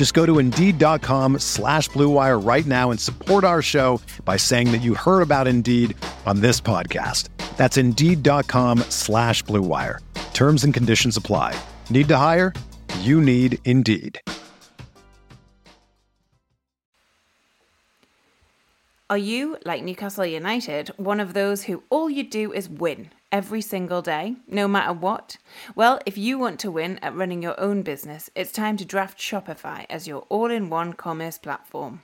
Just go to Indeed.com slash BlueWire right now and support our show by saying that you heard about Indeed on this podcast. That's Indeed.com slash BlueWire. Terms and conditions apply. Need to hire? You need Indeed. Are you, like Newcastle United, one of those who all you do is win every single day, no matter what? Well, if you want to win at running your own business, it's time to draft Shopify as your all in one commerce platform.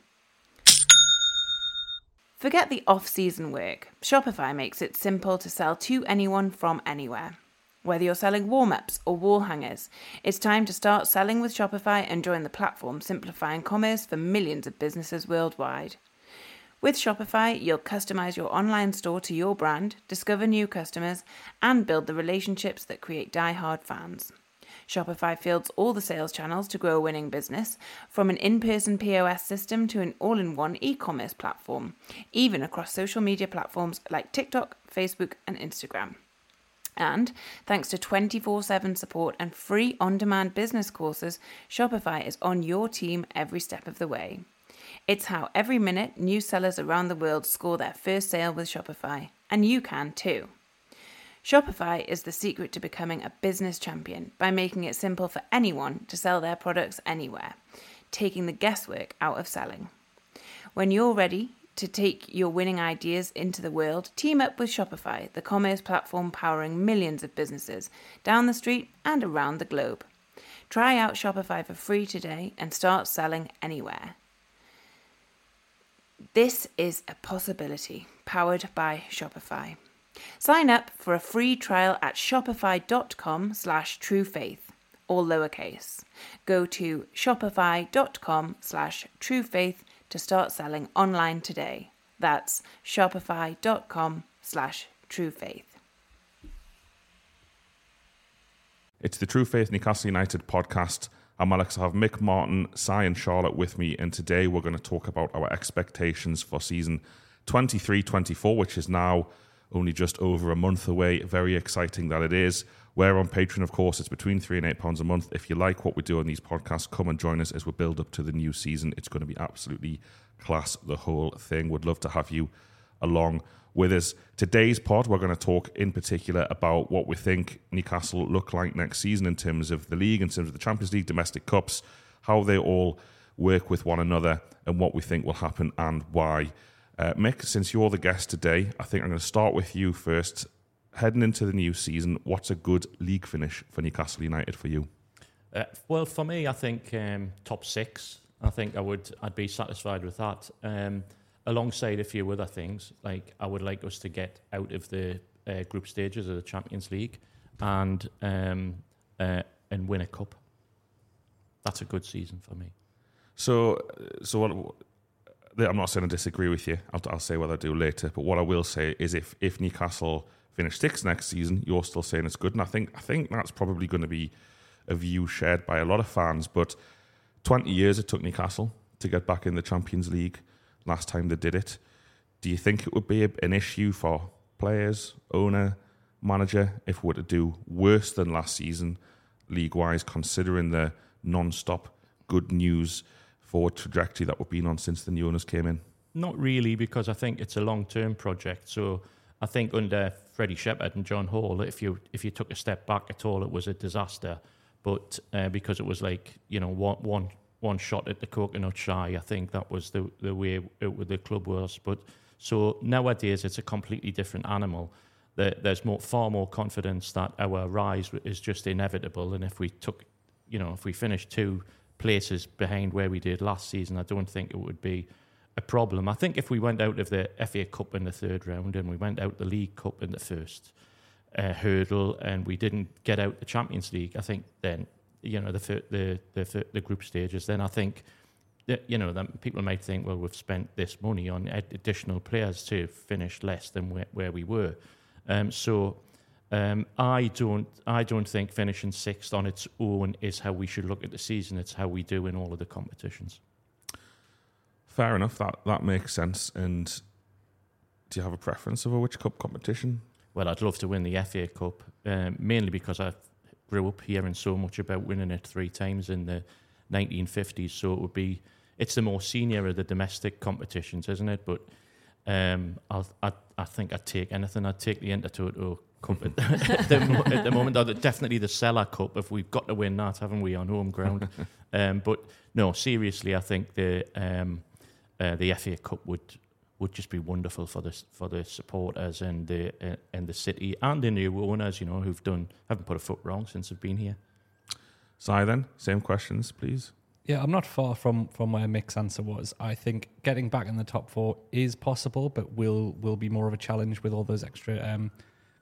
Forget the off season work. Shopify makes it simple to sell to anyone from anywhere. Whether you're selling warm ups or wall hangers, it's time to start selling with Shopify and join the platform simplifying commerce for millions of businesses worldwide. With Shopify, you'll customize your online store to your brand, discover new customers, and build the relationships that create die-hard fans. Shopify fields all the sales channels to grow a winning business, from an in person POS system to an all in one e commerce platform, even across social media platforms like TikTok, Facebook, and Instagram. And thanks to 24 7 support and free on demand business courses, Shopify is on your team every step of the way. It's how every minute new sellers around the world score their first sale with Shopify, and you can too. Shopify is the secret to becoming a business champion by making it simple for anyone to sell their products anywhere, taking the guesswork out of selling. When you're ready to take your winning ideas into the world, team up with Shopify, the commerce platform powering millions of businesses down the street and around the globe. Try out Shopify for free today and start selling anywhere. This is a possibility powered by Shopify. Sign up for a free trial at shopify.com slash truefaith, all lowercase. Go to shopify.com slash truefaith to start selling online today. That's shopify.com slash truefaith. It's the True Faith Newcastle United podcast. I'm Alex. I have Mick Martin, Si, and Charlotte with me, and today we're going to talk about our expectations for season 23 24, which is now only just over a month away. Very exciting that it is. We're on Patreon, of course. It's between three and eight pounds a month. If you like what we do on these podcasts, come and join us as we build up to the new season. It's going to be absolutely class, the whole thing. Would love to have you along with us. Today's pod, we're going to talk in particular about what we think Newcastle look like next season in terms of the league, in terms of the Champions League, domestic cups, how they all work with one another, and what we think will happen and why. Uh, Mick, since you're the guest today, I think I'm going to start with you first. Heading into the new season, what's a good league finish for Newcastle United for you? Uh, well, for me, I think um, top six. I think I would. I'd be satisfied with that. Um, alongside a few other things, like I would like us to get out of the uh, group stages of the Champions League and um, uh, and win a cup. That's a good season for me. So, so what? I'm not saying I disagree with you. I'll, I'll say what I do later. But what I will say is, if if Newcastle finish sixth next season, you're still saying it's good, and I think I think that's probably going to be a view shared by a lot of fans. But 20 years it took Newcastle to get back in the Champions League last time they did it. Do you think it would be an issue for players, owner, manager if we were to do worse than last season, league wise, considering the non stop good news forward trajectory that we've been on since the new owners came in? Not really, because I think it's a long term project. So I think under Freddie Shepherd and John Hall, if you if you took a step back at all, it was a disaster. But uh, because it was like you know one one one shot at the coconut shy. I think that was the the way it, the club was. But so nowadays it's a completely different animal, there, there's more, far more confidence that our rise is just inevitable. And if we took, you know, if we finished two places behind where we did last season, I don't think it would be a problem. I think if we went out of the FA Cup in the third round and we went out the League Cup in the first uh, hurdle and we didn't get out the Champions League, I think then you know the the the, the group stages, then I think that you know that people might think, well, we've spent this money on additional players to finish less than where, where we were. Um, so um, I don't I don't think finishing sixth on its own is how we should look at the season. It's how we do in all of the competitions. Fair enough. That that makes sense. And do you have a preference over which cup competition? Well, I'd love to win the FA Cup, um, mainly because I grew up hearing so much about winning it three times in the 1950s. So it would be it's the more senior of the domestic competitions, isn't it? But um, I'll, I, I think I'd take anything. I'd take the Intertoto Cup at, the, at the moment. Or definitely the Sela Cup if we've got to win that, haven't we, on home ground? um, but no, seriously, I think the um, uh, the FA Cup would would just be wonderful for the for the supporters and the uh, and the city and the new owners, you know, who've done haven't put a foot wrong since they've been here. Si, then same questions, please. Yeah, I'm not far from from where Mick's answer was. I think getting back in the top four is possible, but will will be more of a challenge with all those extra um,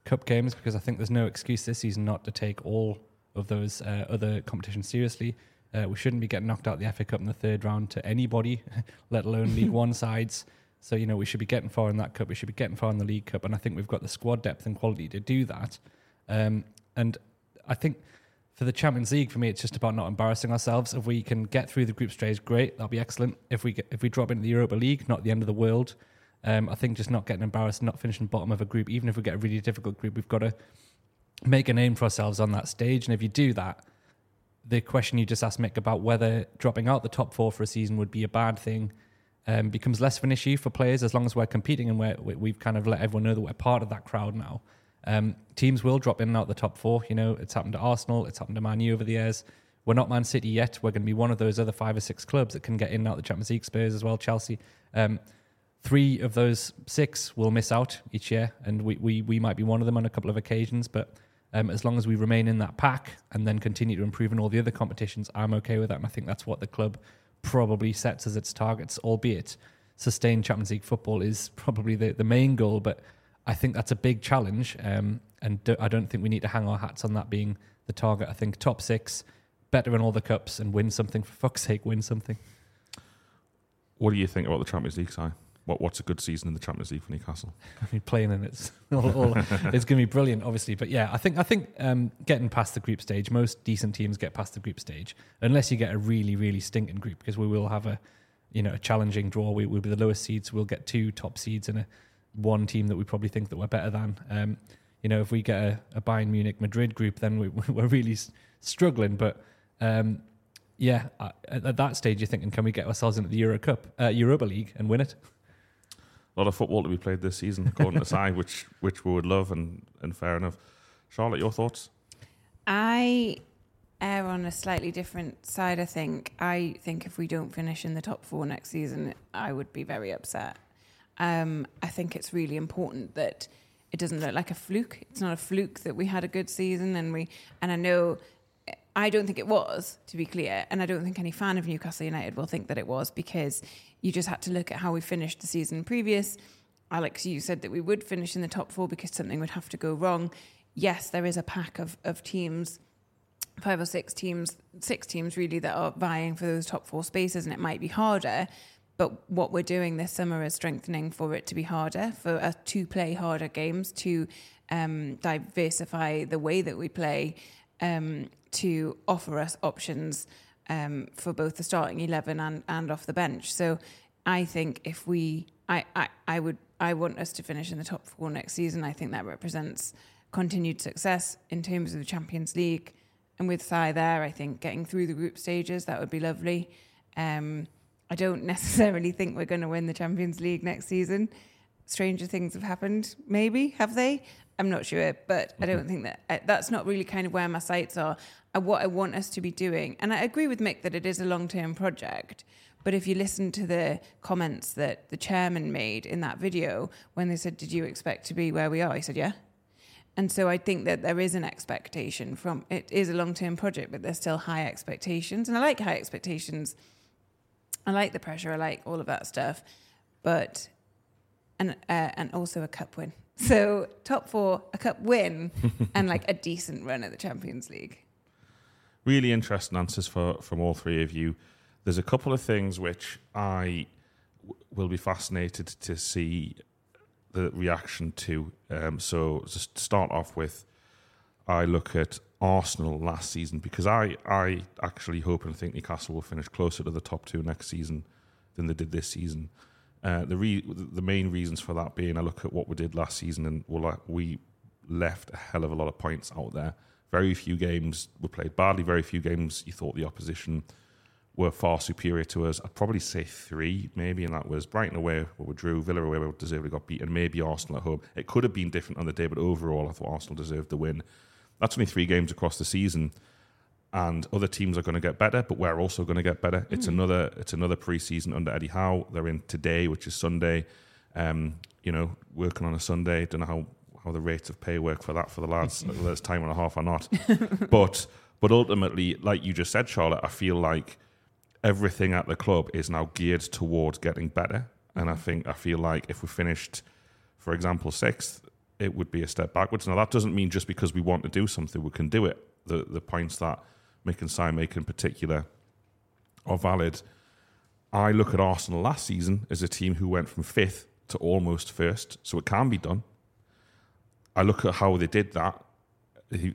cup games because I think there's no excuse this season not to take all of those uh, other competitions seriously. Uh, we shouldn't be getting knocked out the FA Cup in the third round to anybody, let alone League One sides. So you know we should be getting far in that cup. We should be getting far in the League Cup, and I think we've got the squad depth and quality to do that. Um, and I think for the Champions League, for me, it's just about not embarrassing ourselves. If we can get through the group stage, great, that'll be excellent. If we get, if we drop into the Europa League, not the end of the world. Um, I think just not getting embarrassed, not finishing bottom of a group, even if we get a really difficult group, we've got to make a name for ourselves on that stage. And if you do that, the question you just asked Mick about whether dropping out the top four for a season would be a bad thing um, becomes less of an issue for players as long as we're competing and we're, we've kind of let everyone know that we're part of that crowd now. Um, teams will drop in and out the top four. You know, it's happened to Arsenal, it's happened to Man U over the years. We're not Man City yet. We're going to be one of those other five or six clubs that can get in and out the Champions League. Spurs as well, Chelsea. Um, three of those six will miss out each year, and we, we, we might be one of them on a couple of occasions. But um, as long as we remain in that pack and then continue to improve in all the other competitions, I'm okay with that. And I think that's what the club probably sets as its targets, albeit sustained Champions League football is probably the, the main goal. But I think that's a big challenge, um, and do, I don't think we need to hang our hats on that being the target. I think top six, better in all the cups, and win something. For fuck's sake, win something. What do you think about the Champions League side? What What's a good season in the Champions League for Newcastle? I mean, playing in it's all, all, it's going to be brilliant, obviously. But yeah, I think I think um, getting past the group stage, most decent teams get past the group stage, unless you get a really really stinking group, because we will have a you know a challenging draw. We will be the lowest seeds. We'll get two top seeds and a one team that we probably think that we're better than. Um, you know, if we get a, a Bayern Munich Madrid group, then we, we're really struggling. But um, yeah, at, at, that stage, you're thinking, can we get ourselves into the Euro Cup, uh, Europa League, and win it? A lot of football to be played this season, according to side, which which we would love, and and fair enough. Charlotte, your thoughts? I err on a slightly different side. I think. I think if we don't finish in the top four next season, I would be very upset. Um, I think it's really important that it doesn't look like a fluke. It's not a fluke that we had a good season, and we and I know I don't think it was, to be clear, and I don't think any fan of Newcastle United will think that it was because you just had to look at how we finished the season previous. Alex, you said that we would finish in the top four because something would have to go wrong. Yes, there is a pack of, of teams, five or six teams, six teams really, that are vying for those top four spaces, and it might be harder. But what we're doing this summer is strengthening for it to be harder, for us to play harder games, to um, diversify the way that we play, um, to offer us options um, for both the starting 11 and, and off the bench. So I think if we, I, I, I would, I want us to finish in the top four next season. I think that represents continued success in terms of the Champions League. And with Si there, I think getting through the group stages, that would be lovely. Um, I don't necessarily think we're going to win the Champions League next season. Stranger things have happened, maybe, have they? I'm not sure, but mm-hmm. I don't think that uh, that's not really kind of where my sights are and what I want us to be doing. And I agree with Mick that it is a long term project. But if you listen to the comments that the chairman made in that video when they said, Did you expect to be where we are? He said, Yeah. And so I think that there is an expectation from it is a long term project, but there's still high expectations. And I like high expectations. I like the pressure. I like all of that stuff. But and uh, and also a cup win. So top four, a cup win, and like a decent run at the Champions League. Really interesting answers for from all three of you. There's a couple of things which I w- will be fascinated to see the reaction to. Um, so just to start off with, I look at Arsenal last season because I I actually hope and think Newcastle will finish closer to the top two next season than they did this season. Uh, the re- the main reasons for that being, I look at what we did last season, and well, we left a hell of a lot of points out there. Very few games were played badly. Very few games you thought the opposition were far superior to us. I'd probably say three, maybe, and that was Brighton away where we drew, Villa away where we deservedly got beaten, maybe Arsenal at home. It could have been different on the day, but overall, I thought Arsenal deserved the win. That's only three games across the season and other teams are going to get better, but we're also going to get better. It's another it's another preseason under Eddie Howe. They're in today, which is Sunday. Um, you know, working on a Sunday. Don't know how how the rates of pay work for that for the lads. whether it's time and a half or not. but but ultimately, like you just said, Charlotte, I feel like everything at the club is now geared towards getting better. And I think I feel like if we finished, for example, sixth, it would be a step backwards. Now that doesn't mean just because we want to do something we can do it. The the points that Mick and Si make in particular are valid. I look at Arsenal last season as a team who went from fifth to almost first, so it can be done. I look at how they did that. He,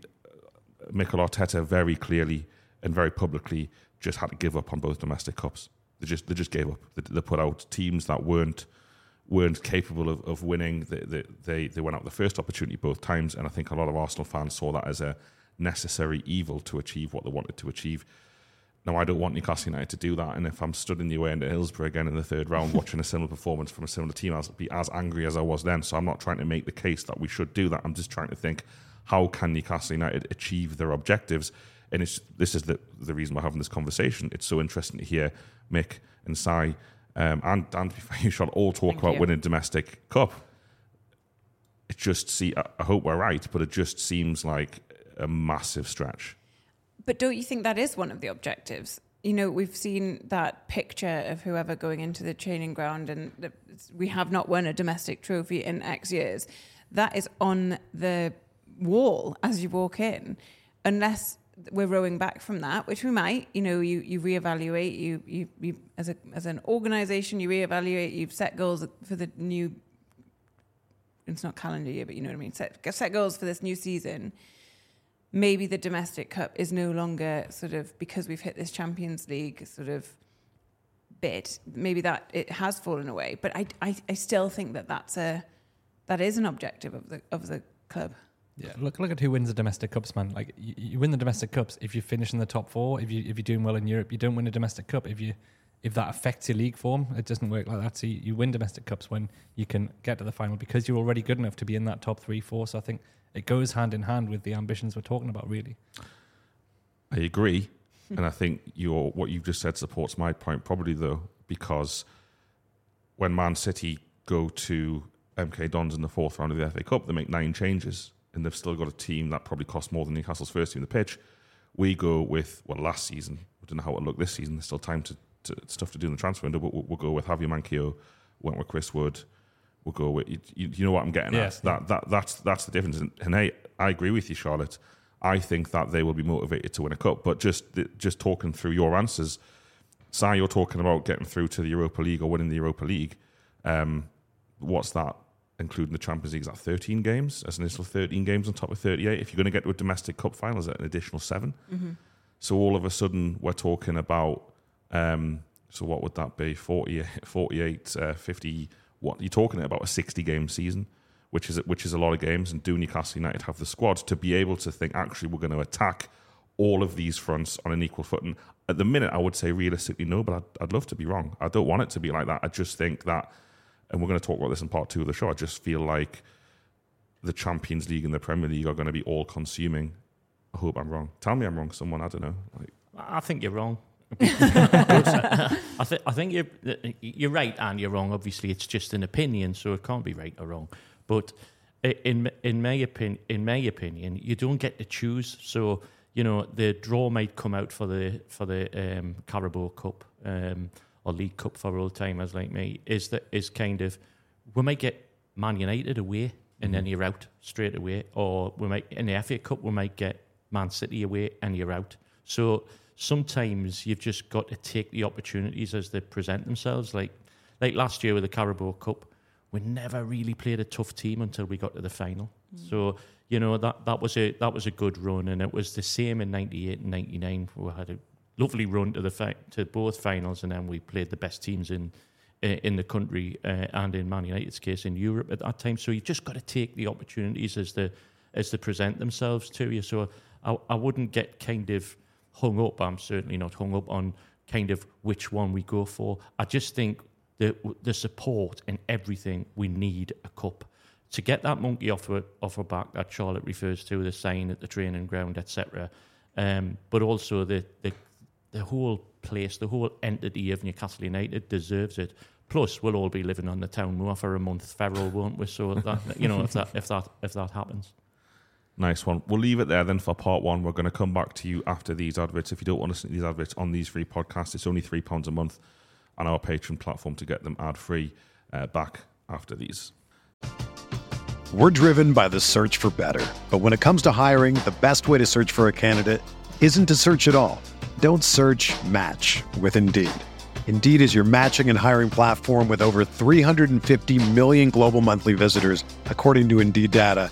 Mikel Arteta very clearly and very publicly just had to give up on both domestic cups. They just they just gave up. They, they put out teams that weren't weren't capable of, of winning. They they they went out the first opportunity both times, and I think a lot of Arsenal fans saw that as a necessary evil to achieve what they wanted to achieve. Now, I don't want Newcastle United to do that, and if I'm stood in the away end at Hillsborough again in the third round watching a similar performance from a similar team, I'll be as angry as I was then. So I'm not trying to make the case that we should do that. I'm just trying to think how can Newcastle United achieve their objectives. And it's this is the the reason we're having this conversation. It's so interesting to hear Mick and Si um, and and you should all talk Thank about you. winning domestic cup. It just see I hope we're right, but it just seems like a massive stretch. But don't you think that is one of the objectives? You know, we've seen that picture of whoever going into the training ground, and the, we have not won a domestic trophy in X years. That is on the wall as you walk in, unless we're rowing back from that, which we might. You know, you you reevaluate. You you, you as a as an organisation, you reevaluate. You've set goals for the new. It's not calendar year, but you know what I mean. Set set goals for this new season maybe the domestic cup is no longer sort of because we've hit this Champions League sort of bit. Maybe that it has fallen away, but I, I, I still think that that's a that is an objective of the of the club. Yeah, look look at who wins the domestic cups, man. Like you, you win the domestic cups if you finish in the top four. If you if you're doing well in Europe, you don't win a domestic cup if you if that affects your league form. It doesn't work like that. So you, you win domestic cups when you can get to the final because you're already good enough to be in that top three, four. So I think it goes hand in hand with the ambitions we're talking about, really. I agree, and I think your what you've just said supports my point. Probably though, because when Man City go to MK Dons in the fourth round of the FA Cup, they make nine changes, and they've still got a team that probably costs more than Newcastle's first team on the pitch. We go with well, last season. We don't know how it looked this season. There's still time to, to stuff to do in the transfer window, but we'll, we'll go with Javier Manquillo, went with Chris Wood. We'll go with you, you, you know what I'm getting Yes. at. That that that's that's the difference. And, and hey, I agree with you, Charlotte. I think that they will be motivated to win a cup. But just just talking through your answers, Si, you're talking about getting through to the Europa League or winning the Europa League. Um, what's that, including the Champions League? Is that 13 games? That's an additional 13 games on top of 38. If you're going to get to a domestic cup final, is that an additional 7 So all of a sudden, we're talking about, um, so what would that be? 40, 48, uh, 50, what? You're talking about a 60 game season, which is, which is a lot of games. And do Newcastle United have the squad to be able to think, actually, we're going to attack all of these fronts on an equal footing? At the minute, I would say realistically no, but I'd, I'd love to be wrong. I don't want it to be like that. I just think that, and we're going to talk about this in part two of the show, I just feel like the Champions League and the Premier League are going to be all consuming. I hope I'm wrong. Tell me I'm wrong, someone. I don't know. Like, I think you're wrong. I, th- I think you're you're right and you're wrong. Obviously, it's just an opinion, so it can't be right or wrong. But in in my opinion, in my opinion, you don't get to choose. So you know the draw might come out for the for the um, Carabao Cup um, or League Cup for old timers like me. Is that is kind of we might get Man United away and then you're out straight away, or we might in the FA Cup we might get Man City away and you're out. So sometimes you've just got to take the opportunities as they present themselves. Like like last year with the Carabao Cup, we never really played a tough team until we got to the final. So you know that that was a that was a good run, and it was the same in '98 and '99. We had a lovely run to the fi- to both finals, and then we played the best teams in in the country uh, and in Man United's case in Europe at that time. So you just got to take the opportunities as they as they present themselves to you. So I, I wouldn't get kind of hung up. I'm certainly not hung up on kind of which one we go for. I just think the the support and everything we need a cup to get that monkey off her back that Charlotte refers to, the sign at the training ground, etc. Um, but also the, the the whole place, the whole entity of Newcastle United deserves it. Plus, we'll all be living on the town moor for a month, feral, won't we? So that you know, if that if that if that happens. Nice one. We'll leave it there then for part one. We're going to come back to you after these adverts. If you don't want to listen to these adverts on these free podcasts, it's only £3 a month on our Patreon platform to get them ad free uh, back after these. We're driven by the search for better. But when it comes to hiring, the best way to search for a candidate isn't to search at all. Don't search match with Indeed. Indeed is your matching and hiring platform with over 350 million global monthly visitors, according to Indeed data,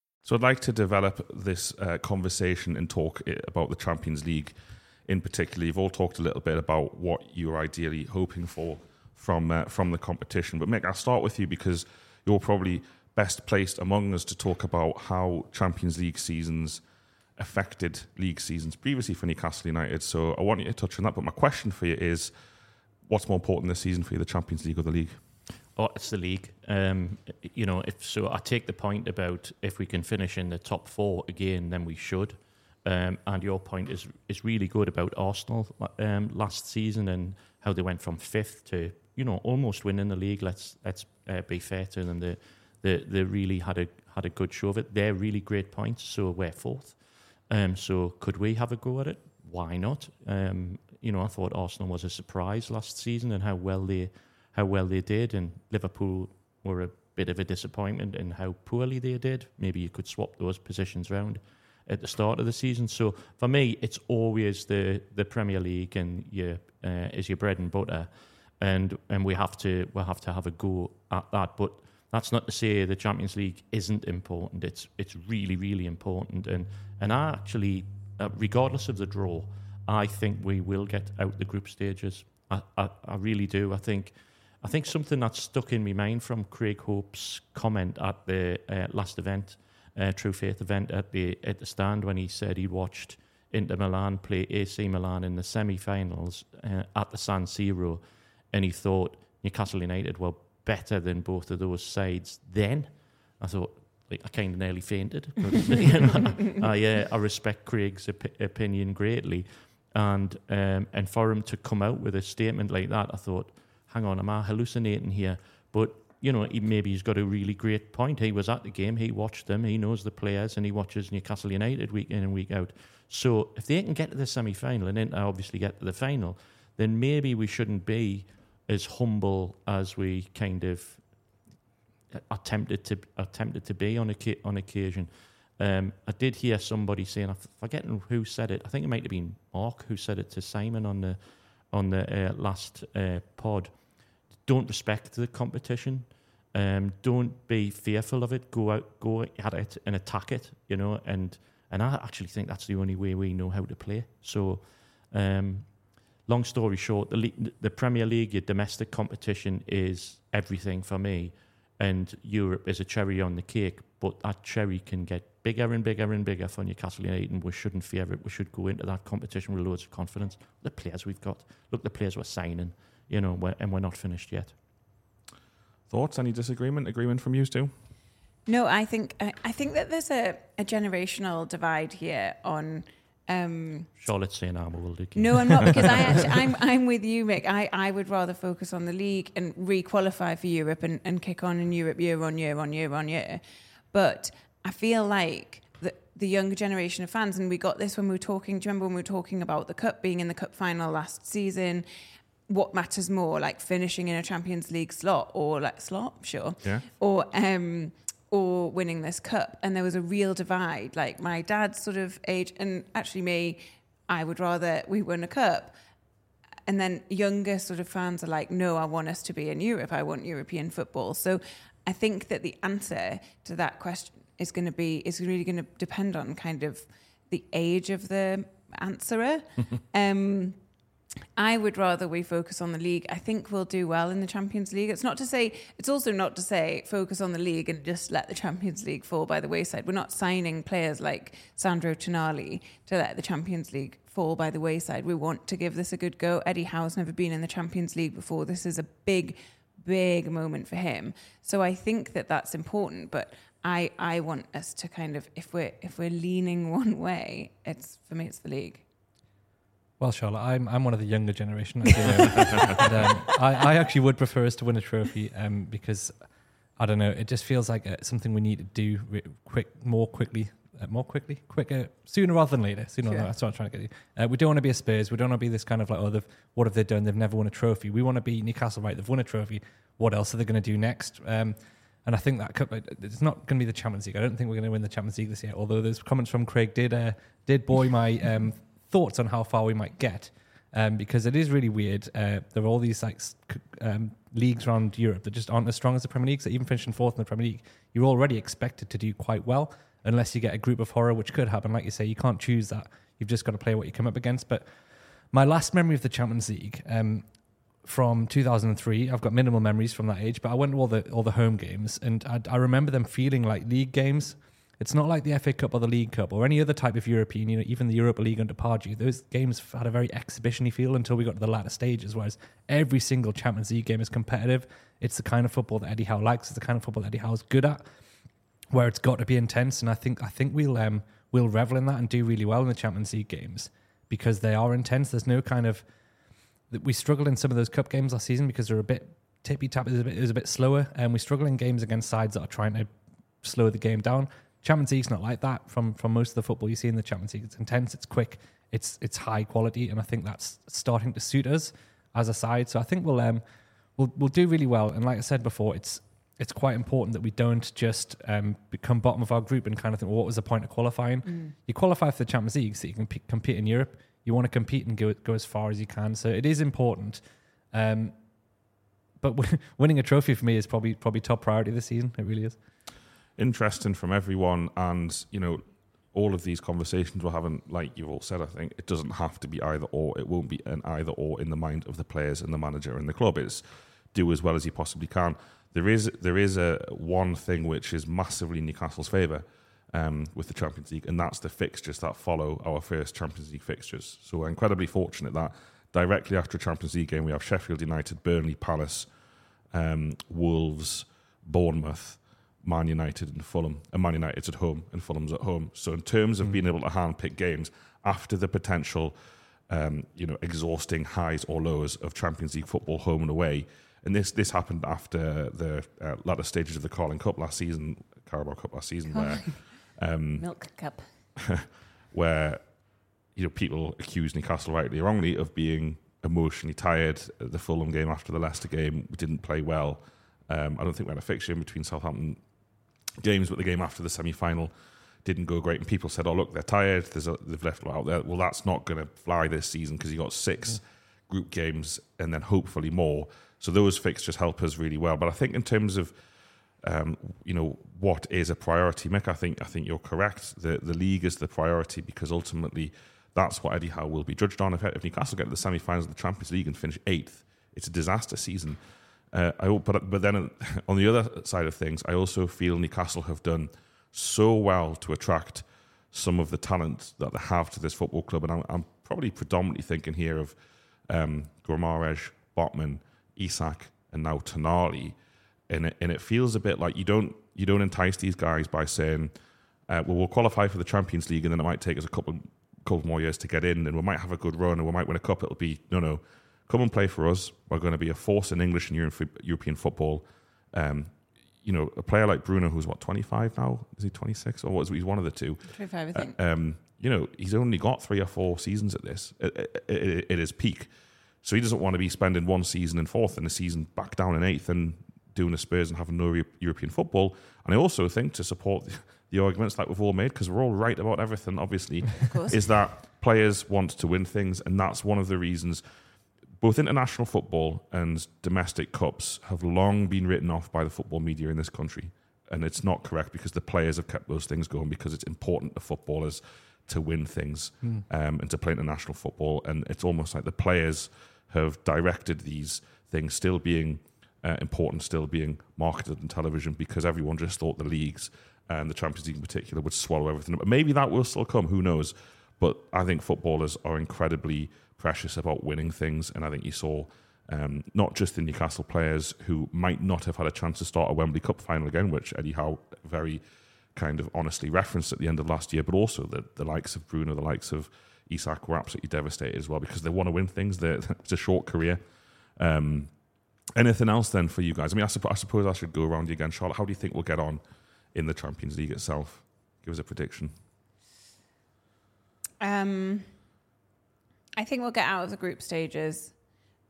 So I'd like to develop this uh, conversation and talk about the Champions League in particular. You've all talked a little bit about what you're ideally hoping for from uh, from the competition. But Mick, I'll start with you because you're probably best placed among us to talk about how Champions League seasons affected league seasons previously for Newcastle United. So I want you to touch on that. But my question for you is, what's more important this season for you, the Champions League or the league? Oh, it's the league. Um, you know, if so, I take the point about if we can finish in the top four again, then we should. Um, and your point is is really good about Arsenal um, last season and how they went from fifth to you know almost winning the league. Let's let's uh, be fair to them. They, they they really had a had a good show of it. They're really great points. So we're fourth. Um, so could we have a go at it? Why not? Um, you know, I thought Arsenal was a surprise last season and how well they how well they did, and Liverpool were a bit of a disappointment in how poorly they did. Maybe you could swap those positions around at the start of the season. So for me, it's always the the Premier League and your uh, is your bread and butter, and and we have to we have to have a go at that. But that's not to say the Champions League isn't important. It's it's really really important, and and I actually, uh, regardless of the draw, I think we will get out the group stages. I, I, I really do. I think. I think something that stuck in my mind from Craig Hope's comment at the uh, last event, uh, True Faith event at the at the stand when he said he watched Inter Milan play AC Milan in the semi-finals uh, at the San Siro, and he thought Newcastle United were better than both of those sides. Then I thought. Like, I kind of nearly fainted. But, you know, I, uh, I respect Craig's op- opinion greatly, And um, and for him to come out with a statement like that, I thought, hang on, am I hallucinating here? But you know, he, maybe he's got a really great point. He was at the game, he watched them, he knows the players, and he watches Newcastle United week in and week out. So if they can get to the semi final and then obviously get to the final, then maybe we shouldn't be as humble as we kind of attempted to attempted to be on a on occasion. Um, I did hear somebody saying, I'm forgetting who said it. I think it might have been Mark who said it to Simon on the on the uh, last uh, pod. Don't respect the competition. Um, don't be fearful of it. Go out, go at it, and attack it. You know, and and I actually think that's the only way we know how to play. So, um, long story short, the the Premier League, your domestic competition, is everything for me, and Europe is a cherry on the cake. But that cherry can get bigger and bigger and bigger for Newcastle United, and we shouldn't fear it. We should go into that competition with loads of confidence. The players we've got, look, the players we're signing, you know, we're, and we're not finished yet. Thoughts? Any disagreement? Agreement from you, Stu? No, I think I, I think that there's a, a generational divide here on. Um, Charlotte's saying I'm a world No, I'm not because I actually, I'm I'm with you, Mick. I, I would rather focus on the league and re-qualify for Europe and, and kick on in Europe year on year on year on year. But I feel like the, the younger generation of fans, and we got this when we were talking. Do you remember when we were talking about the cup being in the cup final last season? What matters more, like finishing in a Champions League slot or like slot, sure, yeah, or um, or winning this cup? And there was a real divide. Like my dad's sort of age, and actually me, I would rather we win a cup. And then younger sort of fans are like, no, I want us to be in Europe. I want European football. So I think that the answer to that question is going to be is really going to depend on kind of the age of the answerer. um, I would rather we focus on the league. I think we'll do well in the Champions League. It's not to say, it's also not to say focus on the league and just let the Champions League fall by the wayside. We're not signing players like Sandro Tonali to let the Champions League fall by the wayside. We want to give this a good go. Eddie Howe's never been in the Champions League before. This is a big, big moment for him. So I think that that's important. But I I want us to kind of if we're if we're leaning one way, it's for me it's the league. Well, Charlotte, I'm I'm one of the younger generation. and, um, I I actually would prefer us to win a trophy um, because I don't know. It just feels like uh, something we need to do re- quick, more quickly, uh, more quickly, quicker, sooner rather than later. Sooner, yeah. that's what I'm trying to get you. Uh, we don't want to be a Spurs. We don't want to be this kind of like, oh, what have they done? They've never won a trophy. We want to be Newcastle, right? They've won a trophy. What else are they going to do next? Um, and I think that cup, it's not going to be the Champions League. I don't think we're going to win the Champions League this year. Although those comments from Craig did uh, did buoy my um, thoughts on how far we might get, um, because it is really weird. Uh, there are all these like um, leagues around Europe that just aren't as strong as the Premier League. So even finishing fourth in the Premier League, you're already expected to do quite well, unless you get a group of horror, which could happen. Like you say, you can't choose that. You've just got to play what you come up against. But my last memory of the Champions League, um, from 2003. I've got minimal memories from that age, but I went to all the all the home games, and I, I, remember them feeling like league games. It's not like the FA Cup or the League Cup or any other type of European, you know, even the Europa League under Pardew. Those games had a very exhibitiony feel until we got to the latter stages, whereas every single Champions League game is competitive. It's the kind of football that Eddie Howe likes. It's the kind of football that Eddie Howe's good at, where it's got to be intense. And I think I think we'll um, we'll revel in that and do really well in the Champions League games because they are intense. There's no kind of we struggled in some of those cup games last season because they're a bit tippy tappy. It was a bit, it was a bit slower, and we struggle in games against sides that are trying to slow the game down. Champions League's not like that. From from most of the football you see in the Champions League, it's intense, it's quick, it's it's high quality, and I think that's starting to suit us as a side. So I think we'll um we'll we'll do really well. And like I said before, it's it's quite important that we don't just um, become bottom of our group and kind of think, well, what was the point of qualifying? Mm. You qualify for the Champions League so you can p- compete in Europe you want to compete and go go as far as you can. So it is important. Um, but winning a trophy for me is probably probably top priority this season. It really is. Interesting from everyone, and you know, all of these conversations we're having, like you've all said, I think it doesn't have to be either or. It won't be an either or in the mind of the players and the manager and the club. It's do as well as you possibly can. There is there is a one thing which is massively Newcastle's favour um, with the Champions League, and that's the fixtures that follow our first Champions League fixtures. So we're incredibly fortunate that directly after a Champions League game, we have Sheffield United, Burnley, Palace, um, Wolves, Bournemouth, Man United, and Fulham. And Man United's at home, and Fulham's at home. So in terms of mm. being able to handpick games after the potential um, you know, exhausting highs or lows of Champions League football home and away. And this this happened after the uh, latter stages of the Carling Cup last season, Carabao Cup last season, where um, Milk cup. where you know people accused Newcastle rightly or wrongly of being emotionally tired. The Fulham game after the Leicester game, we didn't play well. Um, I don't think we had a fixture in between Southampton games, but the game after the semi final didn't go great. And people said, "Oh, look, they're tired. There's a, they've left a lot out there." Well, that's not going to fly this season because you got six group games and then hopefully more. So those fixtures help us really well. But I think in terms of um, you know what is a priority, Mick, I think I think you're correct. The the league is the priority because ultimately that's what Eddie Howe will be judged on. If, if Newcastle get to the semi-finals of the Champions League and finish eighth, it's a disaster season. Uh, I but but then on the other side of things, I also feel Newcastle have done so well to attract some of the talent that they have to this football club, and I'm, I'm probably predominantly thinking here of um, Botman, Isak, and now Tonali, and it, and it feels a bit like you don't you don't entice these guys by saying, uh, well, we'll qualify for the Champions League, and then it might take us a couple couple more years to get in, and we might have a good run, and we might win a cup. It'll be no, no, come and play for us. We're going to be a force in English and European football. Um, you know, a player like Bruno, who's what, 25 now? Is he 26? Or was he's one of the two? 25, I think. Uh, um, you know, he's only got three or four seasons at this, at, at, at his peak. So he doesn't want to be spending one season in fourth and a season back down in eighth and doing the Spurs and having no European football. And I also think to support the, the arguments that we've all made, because we're all right about everything, obviously, is that players want to win things. And that's one of the reasons both international football and domestic cups have long been written off by the football media in this country. And it's not correct because the players have kept those things going because it's important to footballers to win things mm. um, and to play international football. And it's almost like the players have directed these things still being uh, important, still being marketed on television because everyone just thought the leagues and the Champions League in particular would swallow everything. But maybe that will still come, who knows? But I think footballers are incredibly precious about winning things. And I think you saw um, not just the Newcastle players who might not have had a chance to start a Wembley Cup final again, which Eddie Howe very kind of honestly referenced at the end of last year, but also the, the likes of Bruno, the likes of Isak were absolutely devastated as well because they want to win things. They're, it's a short career. Um, anything else then for you guys? I mean, I, I suppose I should go around you again. Charlotte, how do you think we'll get on in the Champions League itself? Give us a prediction. Um, I think we'll get out of the group stages,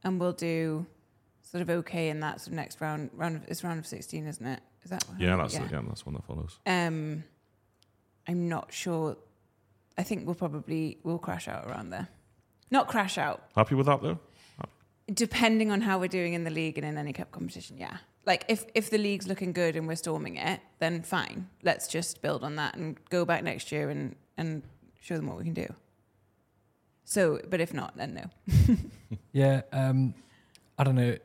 and we'll do sort of okay in that sort of next round. Round of, it's round of sixteen, isn't it? Is that yeah? That's yeah. yeah, that's one that follows. Um, I'm not sure. I think we'll probably we'll crash out around there. Not crash out. Happy with that though. Depending on how we're doing in the league and in any cup competition, yeah. Like if if the league's looking good and we're storming it, then fine. Let's just build on that and go back next year and and show them what we can do. So, but if not, then no. yeah, um, I don't know.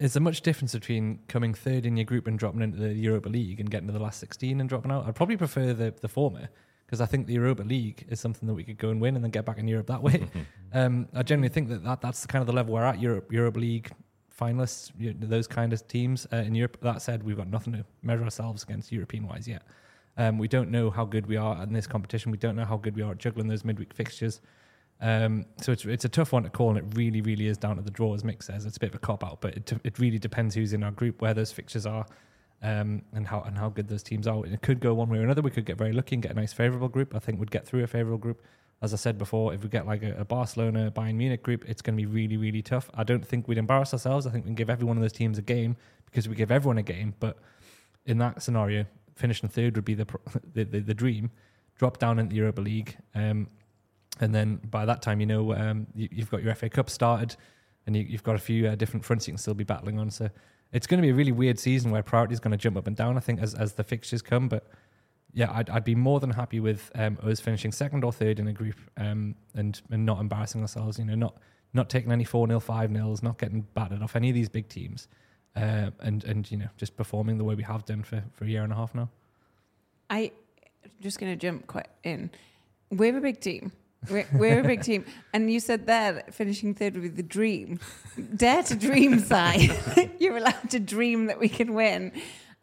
Is there much difference between coming third in your group and dropping into the Europa League and getting to the last 16 and dropping out? I'd probably prefer the, the former because I think the Europa League is something that we could go and win and then get back in Europe that way. um, I generally think that, that that's the kind of the level we're at. Europe, Europa League finalists, you know, those kind of teams uh, in Europe. That said, we've got nothing to measure ourselves against European wise yet. Um, we don't know how good we are in this competition. We don't know how good we are at juggling those midweek fixtures. Um, so it's it's a tough one to call, and it really, really is down to the draw, as Mick says. It's a bit of a cop out, but it, it really depends who's in our group, where those fixtures are, um, and how and how good those teams are. And it could go one way or another. We could get very lucky and get a nice favourable group. I think we'd get through a favourable group. As I said before, if we get like a, a Barcelona, Bayern Munich group, it's going to be really, really tough. I don't think we'd embarrass ourselves. I think we can give every one of those teams a game because we give everyone a game. But in that scenario, finishing third would be the the, the, the dream. Drop down into the Europa League. Um, and then by that time, you know, um, you, have got your FA Cup started, and you, have got a few uh, different fronts you can still be battling on. So it's going to be a really weird season where priority is going to jump up and down. I think as as the fixtures come, but yeah, I'd, I'd be more than happy with um, us finishing second or third in a group, um, and and not embarrassing ourselves. You know, not not taking any four 0 five nils, not getting battered off any of these big teams, uh, and and you know, just performing the way we have done for for a year and a half now. I just going to jump quite in. We're a big team we're, we're, a big team. And you said that finishing third would be the dream. Dare to dream, Si. You're allowed to dream that we can win.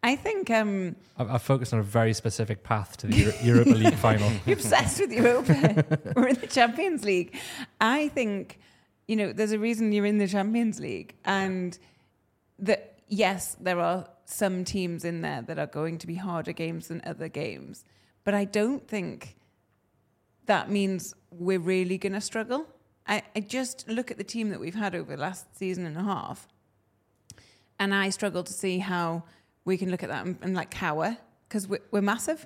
I think um, I've, I've focused on a very specific path to the Euro- Europa League final. you're obsessed with Europa. We're in the Champions League. I think, you know, there's a reason you're in the Champions League. And that, yes, there are some teams in there that are going to be harder games than other games. But I don't think that means we're really going to struggle. I, I just look at the team that we've had over the last season and a half, and I struggle to see how we can look at that and, and like cower because we're, we're massive.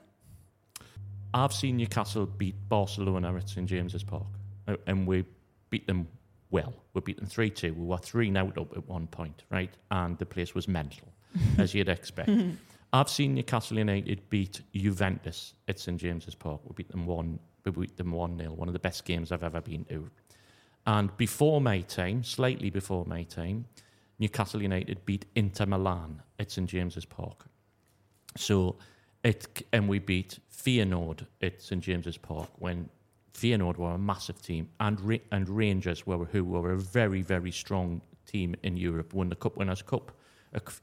I've seen Newcastle beat Barcelona at St James's Park, and we beat them well. We beat them 3 2. We were 3 0 up at one point, right? And the place was mental, as you'd expect. I've seen Newcastle United beat Juventus at St James's Park. We beat them 1 we beat them 1 0, one of the best games I've ever been to. And before May time, slightly before May time, Newcastle United beat Inter Milan at St James's Park. So it and we beat Feyenoord at St James's Park when Feyenoord were a massive team and and Rangers were who were a very very strong team in Europe won the Cup Winners' Cup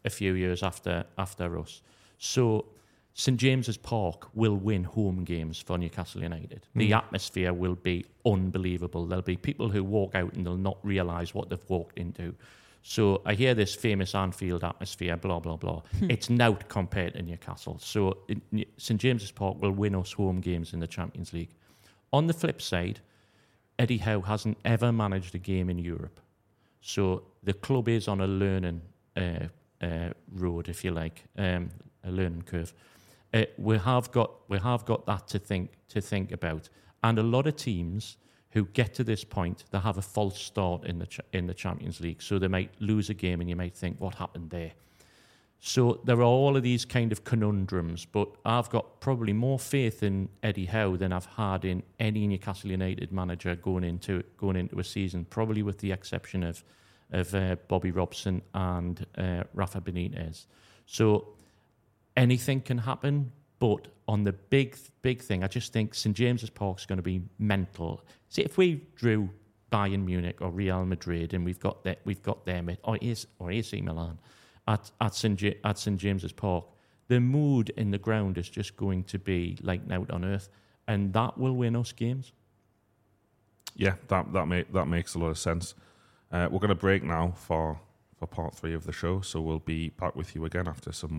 a few years after after us. So St James's Park will win home games for Newcastle United. The atmosphere will be unbelievable. There'll be people who walk out and they'll not realise what they've walked into. So I hear this famous Anfield atmosphere, blah blah blah. It's not compared to Newcastle. So St James's Park will win us home games in the Champions League. On the flip side, Eddie Howe hasn't ever managed a game in Europe. So the club is on a learning uh, uh, road, if you like, um, a learning curve. Uh, we have got we have got that to think to think about, and a lot of teams who get to this point, they have a false start in the in the Champions League. So they might lose a game, and you might think, what happened there? So there are all of these kind of conundrums, but I've got probably more faith in Eddie Howe than I've had in any Newcastle United manager going into going into a season, probably with the exception of of uh, Bobby Robson and uh, Rafa Benitez. So anything can happen, but on the big big thing, I just think St James's Park is going to be mental. See, if we drew Bayern Munich or Real Madrid, and we've got that, we've got them at or AC, or AC Milan at at St Ja- at St James's Park, the mood in the ground is just going to be like out on earth, and that will win us games. Yeah, that that make, that makes a lot of sense. Uh, we're going to break now for for part three of the show, so we'll be back with you again after some.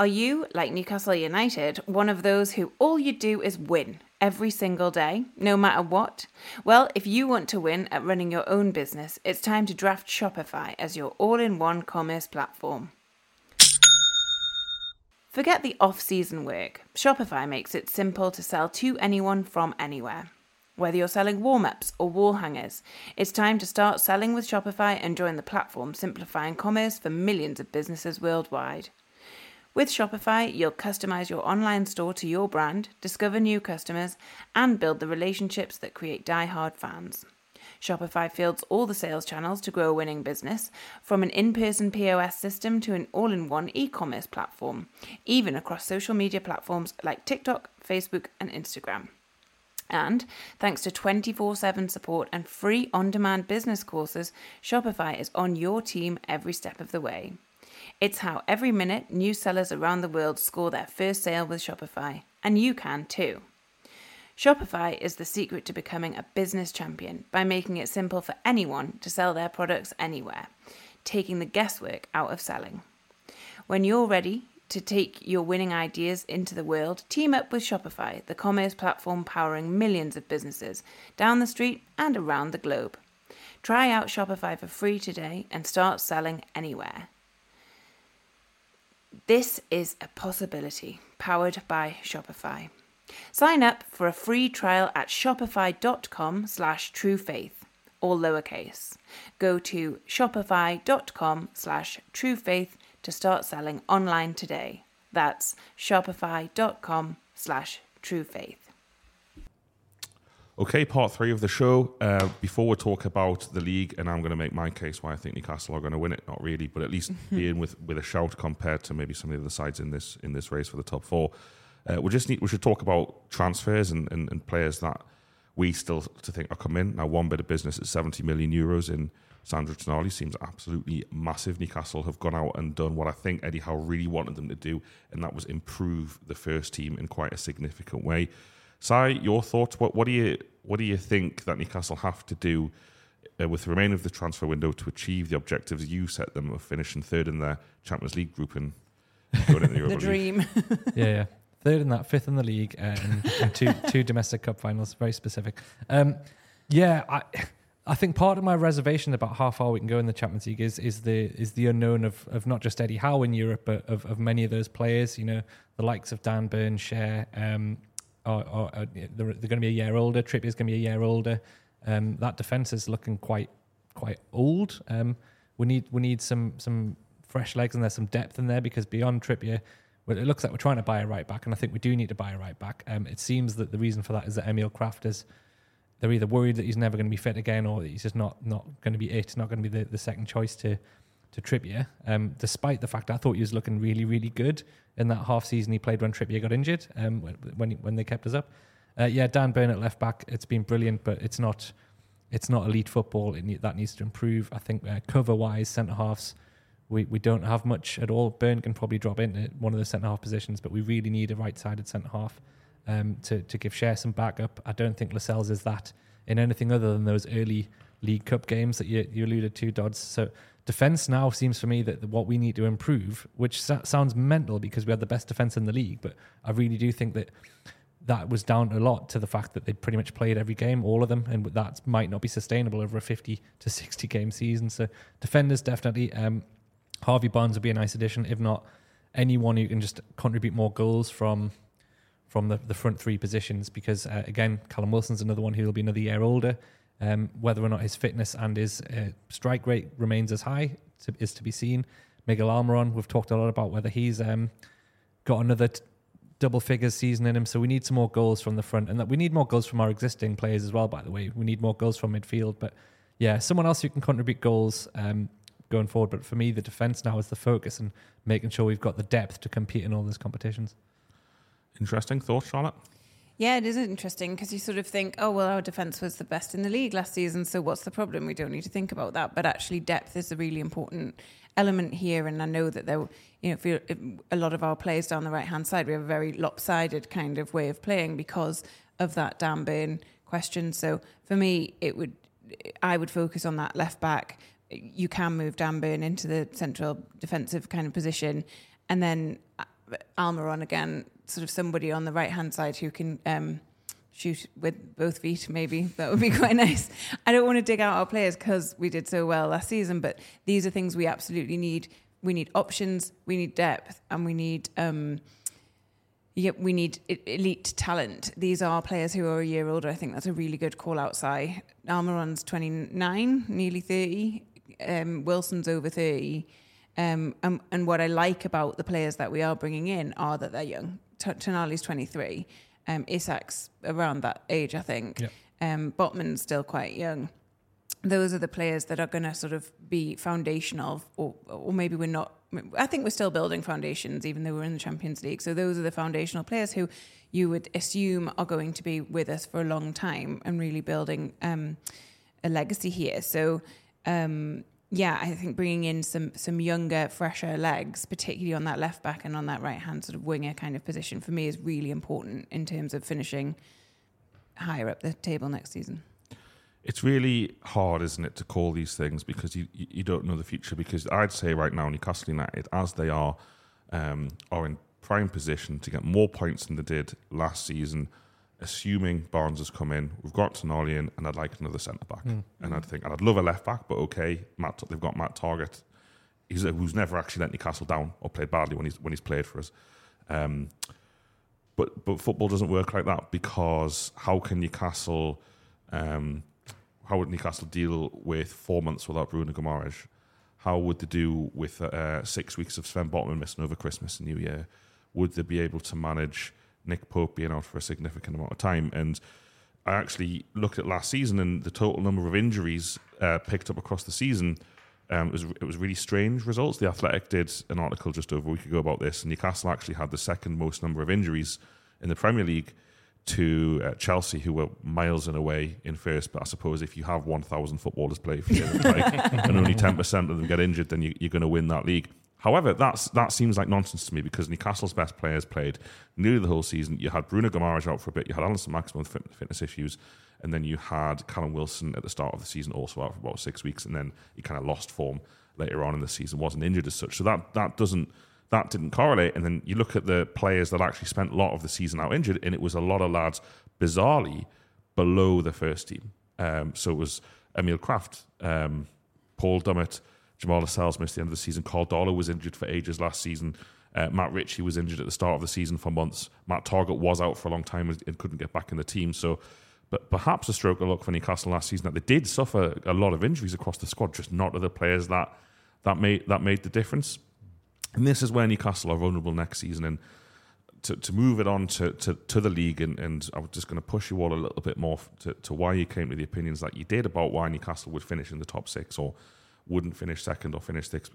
Are you, like Newcastle United, one of those who all you do is win every single day, no matter what? Well, if you want to win at running your own business, it's time to draft Shopify as your all in one commerce platform. Forget the off season work. Shopify makes it simple to sell to anyone from anywhere. Whether you're selling warm ups or wall hangers, it's time to start selling with Shopify and join the platform simplifying commerce for millions of businesses worldwide. With Shopify, you'll customize your online store to your brand, discover new customers, and build the relationships that create die-hard fans. Shopify fields all the sales channels to grow a winning business, from an in person POS system to an all in one e commerce platform, even across social media platforms like TikTok, Facebook, and Instagram. And thanks to 24 7 support and free on demand business courses, Shopify is on your team every step of the way. It's how every minute new sellers around the world score their first sale with Shopify, and you can too. Shopify is the secret to becoming a business champion by making it simple for anyone to sell their products anywhere, taking the guesswork out of selling. When you're ready to take your winning ideas into the world, team up with Shopify, the commerce platform powering millions of businesses down the street and around the globe. Try out Shopify for free today and start selling anywhere. This is a possibility powered by Shopify. Sign up for a free trial at shopify.com slash truefaith, all lowercase. Go to shopify.com slash truefaith to start selling online today. That's shopify.com slash truefaith. Okay, part three of the show. Uh, before we talk about the league, and I'm going to make my case why I think Newcastle are going to win it. Not really, but at least being with, with a shout compared to maybe some of the other sides in this in this race for the top four. Uh, we just need we should talk about transfers and, and, and players that we still to think are coming. Now, one bit of business at 70 million euros in Sandro Tonali seems absolutely massive. Newcastle have gone out and done what I think Eddie Howe really wanted them to do, and that was improve the first team in quite a significant way. Si, your thoughts? What, what do you what do you think that Newcastle have to do uh, with the remainder of the transfer window to achieve the objectives you set them of finishing third in their Champions League group and going into the, The Europa League? dream. yeah, yeah. Third in that, fifth in the league, uh, and, and two two domestic cup finals. Very specific. Um, yeah, I I think part of my reservation about how far we can go in the Champions League is is the is the unknown of of not just Eddie Howe in Europe, but of, of many of those players. You know, the likes of Dan Burn, Schär, um, are, are, are they're, they're going to be a year older. Trippier's going to be a year older. Um, that defense is looking quite quite old. Um, we need we need some some fresh legs and there's some depth in there because beyond Trippier, well, it looks like we're trying to buy a right back, and I think we do need to buy a right back. Um, it seems that the reason for that is that Emil Krafth is they're either worried that he's never going to be fit again, or that he's just not not going to be it, not going to be the, the second choice to to Trippier. Um, despite the fact I thought he was looking really really good in that half season he played when Trippier got injured, um, when when, they kept us up. Uh, yeah, Dan Burn at left back, it's been brilliant, but it's not it's not elite football. It that needs to improve. I think uh, cover wise, centre halves, we, we don't have much at all. Burn can probably drop into one of the centre half positions, but we really need a right sided centre half um, to, to give Schär some backup. I don't think Lascelles is that in anything other than those early League Cup games that you, you alluded to, Dodds. So defence now seems for me that what we need to improve, which sounds mental because we had the best defence in the league, but I really do think that that was down a lot to the fact that they pretty much played every game, all of them, and that might not be sustainable over a 50 to 60 game season. So defenders definitely. Um, Harvey Barnes would be a nice addition. If not, anyone who can just contribute more goals from from the, the front three positions. Because uh, again, Callum Wilson's another one who will be another year older. Um, whether or not his fitness and his uh, strike rate remains as high to, is to be seen. Miguel Almiron, we've talked a lot about whether he's um, got another t- double figures season in him. So we need some more goals from the front, and that we need more goals from our existing players as well. By the way, we need more goals from midfield. But yeah, someone else who can contribute goals um, going forward. But for me, the defense now is the focus, and making sure we've got the depth to compete in all those competitions. Interesting thoughts, Charlotte. Yeah, it is interesting because you sort of think, oh, well, our defence was the best in the league last season, so what's the problem? We don't need to think about that. But actually, depth is a really important element here. And I know that there, you know, if, you if a lot of our players down the right hand side, we have a very lopsided kind of way of playing because of that Dan Burn question. So for me, it would, I would focus on that left back. You can move Dan Burn into the central defensive kind of position, and then uh, Almiron again, sort of somebody on the right hand side who can um, shoot with both feet. Maybe that would be quite nice. I don't want to dig out our players because we did so well last season, but these are things we absolutely need. We need options, we need depth, and we need. Um, Yep, we need elite talent. These are players who are a year older. I think that's a really good call outside. Almiron's 29, nearly 30. Um, Wilson's over 30. Um, and, and what I like about the players that we are bringing in are that they're young. T- Tonali's 23. Um, Isak's around that age, I think. Yep. Um, Botman's still quite young. Those are the players that are going to sort of be foundational, or, or maybe we're not. I think we're still building foundations, even though we're in the Champions League. So those are the foundational players who you would assume are going to be with us for a long time and really building um, a legacy here. So um, yeah, I think bringing in some some younger, fresher legs, particularly on that left back and on that right hand sort of winger kind of position, for me is really important in terms of finishing higher up the table next season. It's really hard, isn't it, to call these things because you, you don't know the future. Because I'd say right now, Newcastle United, as they are, um, are in prime position to get more points than they did last season. Assuming Barnes has come in, we've got Tonali in, and I'd like another centre back. And I'd think, and I'd love a left back, but okay, Matt, they've got Matt Targett, he's a, who's never actually let Newcastle down or played badly when he's when he's played for us. Um, but but football doesn't work like that because how can Newcastle, um, how would Newcastle deal with four months without Bruno Guimaraes? How would they do with uh, six weeks of Sven Botman missing over Christmas and New Year? Would they be able to manage Nick Pope being out for a significant amount of time? And I actually looked at last season and the total number of injuries uh, picked up across the season. Um, it was it was really strange results. The Athletic did an article just over a week ago about this, and Newcastle actually had the second most number of injuries in the Premier League to uh, Chelsea, who were miles and away in first. But I suppose if you have 1,000 footballers play for you, like, and only 10% of them get injured, then you, are going to win that league. However, that's that seems like nonsense to me because Newcastle's best players played nearly the whole season. You had Bruno Guimaraes out for a bit, you had Allan Saint-Maximin with fitness issues, and then you had Callum Wilson at the start of the season also out for about six weeks, and then he kind of lost form later on in the season, wasn't injured as such. So that that doesn't that didn't correlate. And then you look at the players that actually spent a lot of the season out injured, and it was a lot of lads, bizarrely, below the first team. Um, so it was Emil Krafth, um, Paul Dummett, Jamal Lascelles missed the end of the season. Carl Darlow was injured for ages last season. Uh, Matt Ritchie was injured at the start of the season for months. Matt Targett was out for a long time and couldn't get back in the team. So, but perhaps a stroke of luck for Newcastle last season that they did suffer a lot of injuries across the squad, just not other players that that made that made the difference. And this is where Newcastle are vulnerable next season. And to, to move it on to, to, to the league, and, and I was just going to push you all a little bit more to, to why you came to the opinions that you did about why Newcastle would finish in the top six or wouldn't finish second or finish sixth.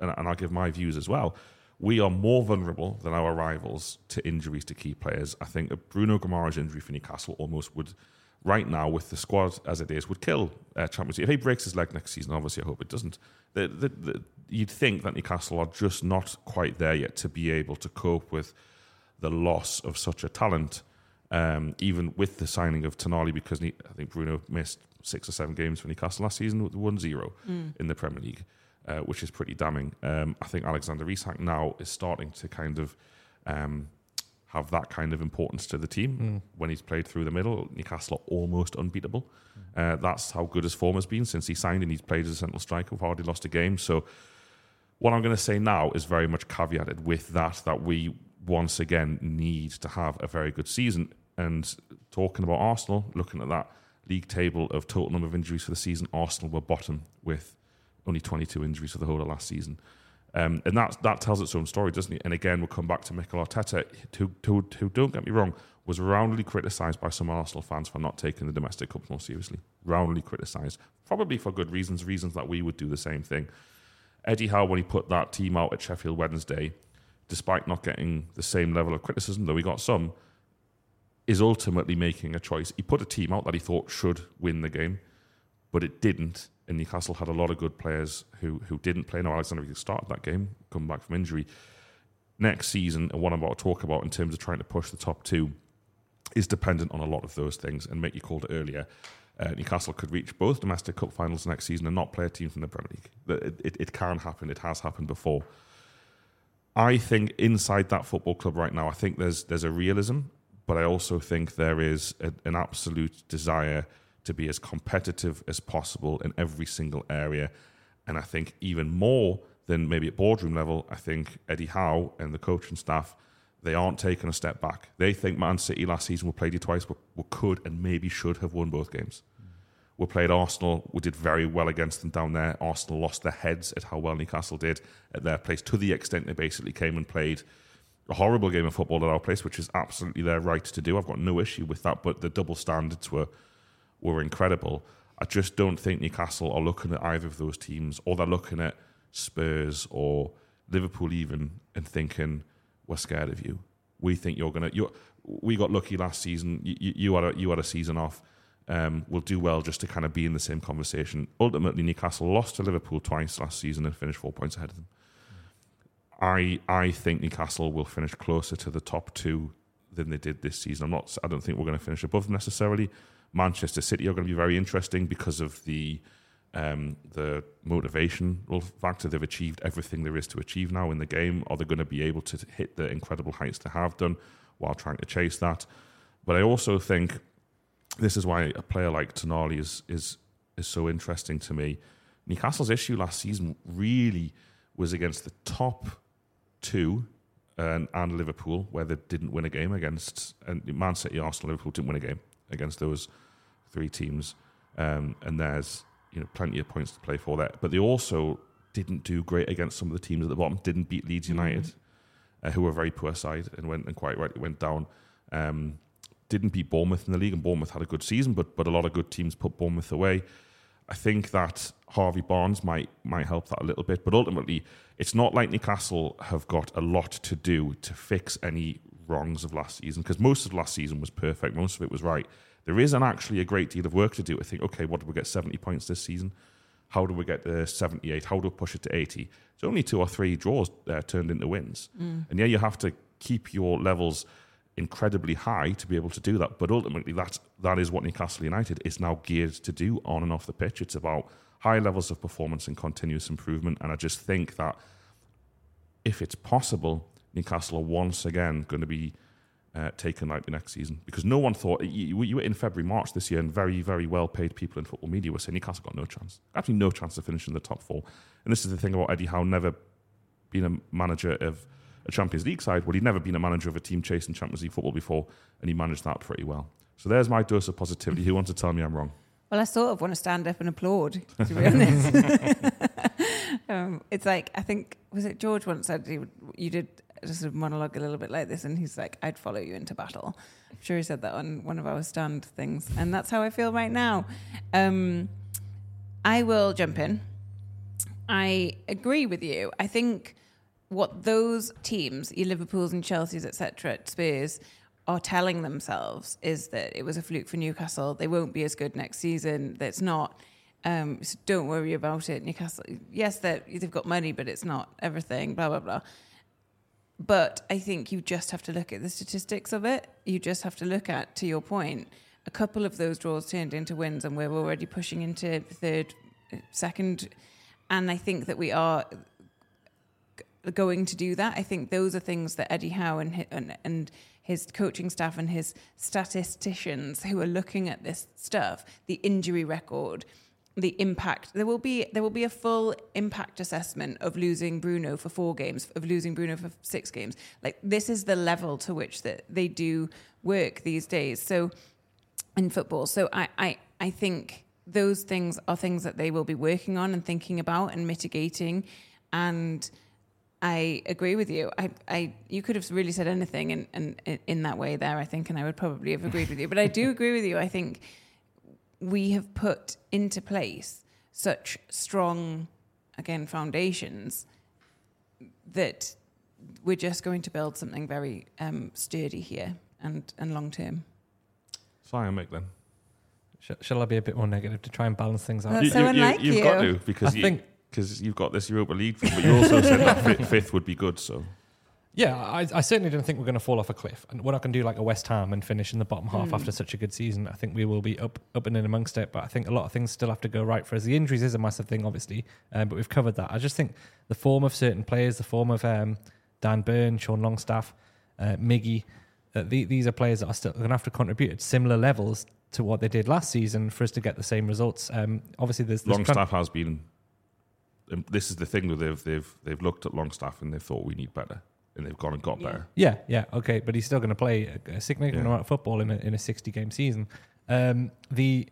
And, and I'll give my views as well. We are more vulnerable than our rivals to injuries to key players. I think Bruno Guimaraes injury for Newcastle almost would, right now, with the squad as it is, would kill uh, Champions League. If he breaks his leg next season, obviously I hope it doesn't. The, the, the, you'd think that Newcastle are just not quite there yet to be able to cope with the loss of such a talent, um, even with the signing of Tonali, because I think Bruno missed six or seven games for Newcastle last season with 1 0 mm. in the Premier League, uh, which is pretty damning. Um, I think Alexander Isak now is starting to kind of um, have that kind of importance to the team mm. when he's played through the middle. Newcastle are almost unbeatable. Mm. Uh, that's how good his form has been since he signed and he's played as a central striker, we've hardly lost a game. So, what I'm going to say now is very much caveated with that, that we once again need to have a very good season. And talking about Arsenal, looking at that league table of total number of injuries for the season, Arsenal were bottom with only 22 injuries for the whole of last season. Um, and that that tells its own story, doesn't it? And again, we'll come back to Mikel Arteta, who, who, who don't get me wrong, was roundly criticised by some Arsenal fans for not taking the domestic cup more seriously. Roundly criticised, probably for good reasons, reasons that we would do the same thing. Eddie Howe, when he put that team out at Sheffield Wednesday, despite not getting the same level of criticism, though we got some, is ultimately making a choice. He put a team out that he thought should win the game, but it didn't. And Newcastle had a lot of good players who who didn't play. Now Alexander started that game, come back from injury. Next season, and what I'm about to talk about in terms of trying to push the top two, is dependent on a lot of those things. And make you called it earlier. Uh, Newcastle could reach both domestic cup finals next season and not play a team from the Premier League. It, it, it can happen. It has happened before. I think inside that football club right now, I think there's there's a realism, but I also think there is a, an absolute desire to be as competitive as possible in every single area. And I think even more than maybe at boardroom level, I think Eddie Howe and the coaching staff they aren't taking a step back. They think Man City last season we played you twice, but we could and maybe should have won both games. We played Arsenal. We did very well against them down there. Arsenal lost their heads at how well Newcastle did at their place to the extent they basically came and played a horrible game of football at our place, which is absolutely their right to do. I've got no issue with that, but the double standards were were incredible. I just don't think Newcastle are looking at either of those teams, or they're looking at Spurs or Liverpool even and thinking we're scared of you. We think you're gonna. You, we got lucky last season. You, you, had a you had a season off um, will do well just to kind of be in the same conversation. Ultimately, Newcastle lost to Liverpool twice last season and finished four points ahead of them. I I think Newcastle will finish closer to the top two than they did this season. I'm not. I don't think we're going to finish above them necessarily. Manchester City are going to be very interesting because of the um, the motivational factor. They've achieved everything there is to achieve now in the game. Are they going to be able to hit the incredible heights they have done while trying to chase that? But I also think this is why a player like Tonali is is is so interesting to me. Newcastle's issue last season really was against the top two and, and Liverpool, where they didn't win a game against and Man City, Arsenal, Liverpool didn't win a game against those three teams. Um, and there's you know plenty of points to play for that, but they also didn't do great against some of the teams at the bottom. Didn't beat Leeds United, uh, who were a very poor side and went and quite rightly went down. Um, didn't beat Bournemouth in the league, and Bournemouth had a good season, but but a lot of good teams put Bournemouth away. I think that Harvey Barnes might might help that a little bit, but ultimately, it's not like Newcastle have got a lot to do to fix any wrongs of last season because most of last season was perfect, most of it was right. There isn't actually a great deal of work to do. I think, okay, what do we get? Seventy points this season. How do we get the 78? How do we push it to 80? It's only two or three draws uh, turned into wins. And yeah, you have to keep your levels incredibly high to be able to do that. But ultimately, that that is what Newcastle United is now geared to do on and off the pitch. It's about high levels of performance and continuous improvement. And I just think that if it's possible, Newcastle are once again going to be uh, taken lightly next season because no one thought you, you were in February, March this year, and very, very well paid people in football media were saying Newcastle got no chance, absolutely no chance to finish in the top four. And this is the thing about Eddie Howe never being a manager of a Champions League side. Well, he'd never been a manager of a team chasing Champions League football before, and he managed that pretty well. So there's my dose of positivity. Who wants to tell me I'm wrong? Well, I sort of want to stand up and applaud, to be honest. um, it's like, I think, was it George once said you did a monologue a little bit like this, and he's like, I'd follow you into battle. I'm sure he said that on one of our stand things, and that's how I feel right now. Um, I will jump in. I agree with you. I think what those teams, your Liverpools and Chelsea's, etc., Spurs, are telling themselves is that it was a fluke for Newcastle. They won't be as good next season. That's not. Um, so don't worry about it. Newcastle, yes, they've got money, but it's not everything. Blah blah blah. But I think you just have to look at the statistics of it. You just have to look at, to your point, a couple of those draws turned into wins, and we're already pushing into third, second. And I think that we are going to do that. I think those are things that Eddie Howe and hi- and, and his coaching staff and his statisticians who are looking at this stuff, the injury record, the impact. There will be there will be a full impact assessment of losing Bruno for four games, of losing Bruno for six games. Like this is the level to which that they do work these days. So in football. So I, I, I think those things are things that they will be working on and thinking about and mitigating. And I agree with you. I, I you could have really said anything in, in, in that way there, I think, and I would probably have agreed with you. But I do agree with you. I think we have put into place such strong, again, foundations that we're just going to build something very um, sturdy here and, and long term. Sorry, Mick, then. Sh- shall I be a bit more negative to try and balance things out? That's so unlike you've you. got to because I you, think- because you've got this Europa League thing, but you also said that fifth, fifth would be good. So Yeah, I, I certainly don't think we're going to fall off a cliff. And we're not going to do like a West Ham and finish in the bottom half after such a good season. I think we will be up, up and in amongst it. But I think a lot of things still have to go right for us. The injuries is a massive thing, obviously, um, but we've covered that. I just think the form of certain players, the form of um, Dan Burn, Sean Longstaff, uh, Miggy, uh, the, these are players that are still going to have to contribute at similar levels to what they did last season for us to get the same results. Um, obviously, there's, there's Longstaff has been. This is the thing that they've they've they've looked at Longstaff and they've thought we need better, and they've gone and got better. Yeah, yeah, okay, but he's still going to play a, a significant Yeah. amount of football in a, in a sixty game season. Um, the,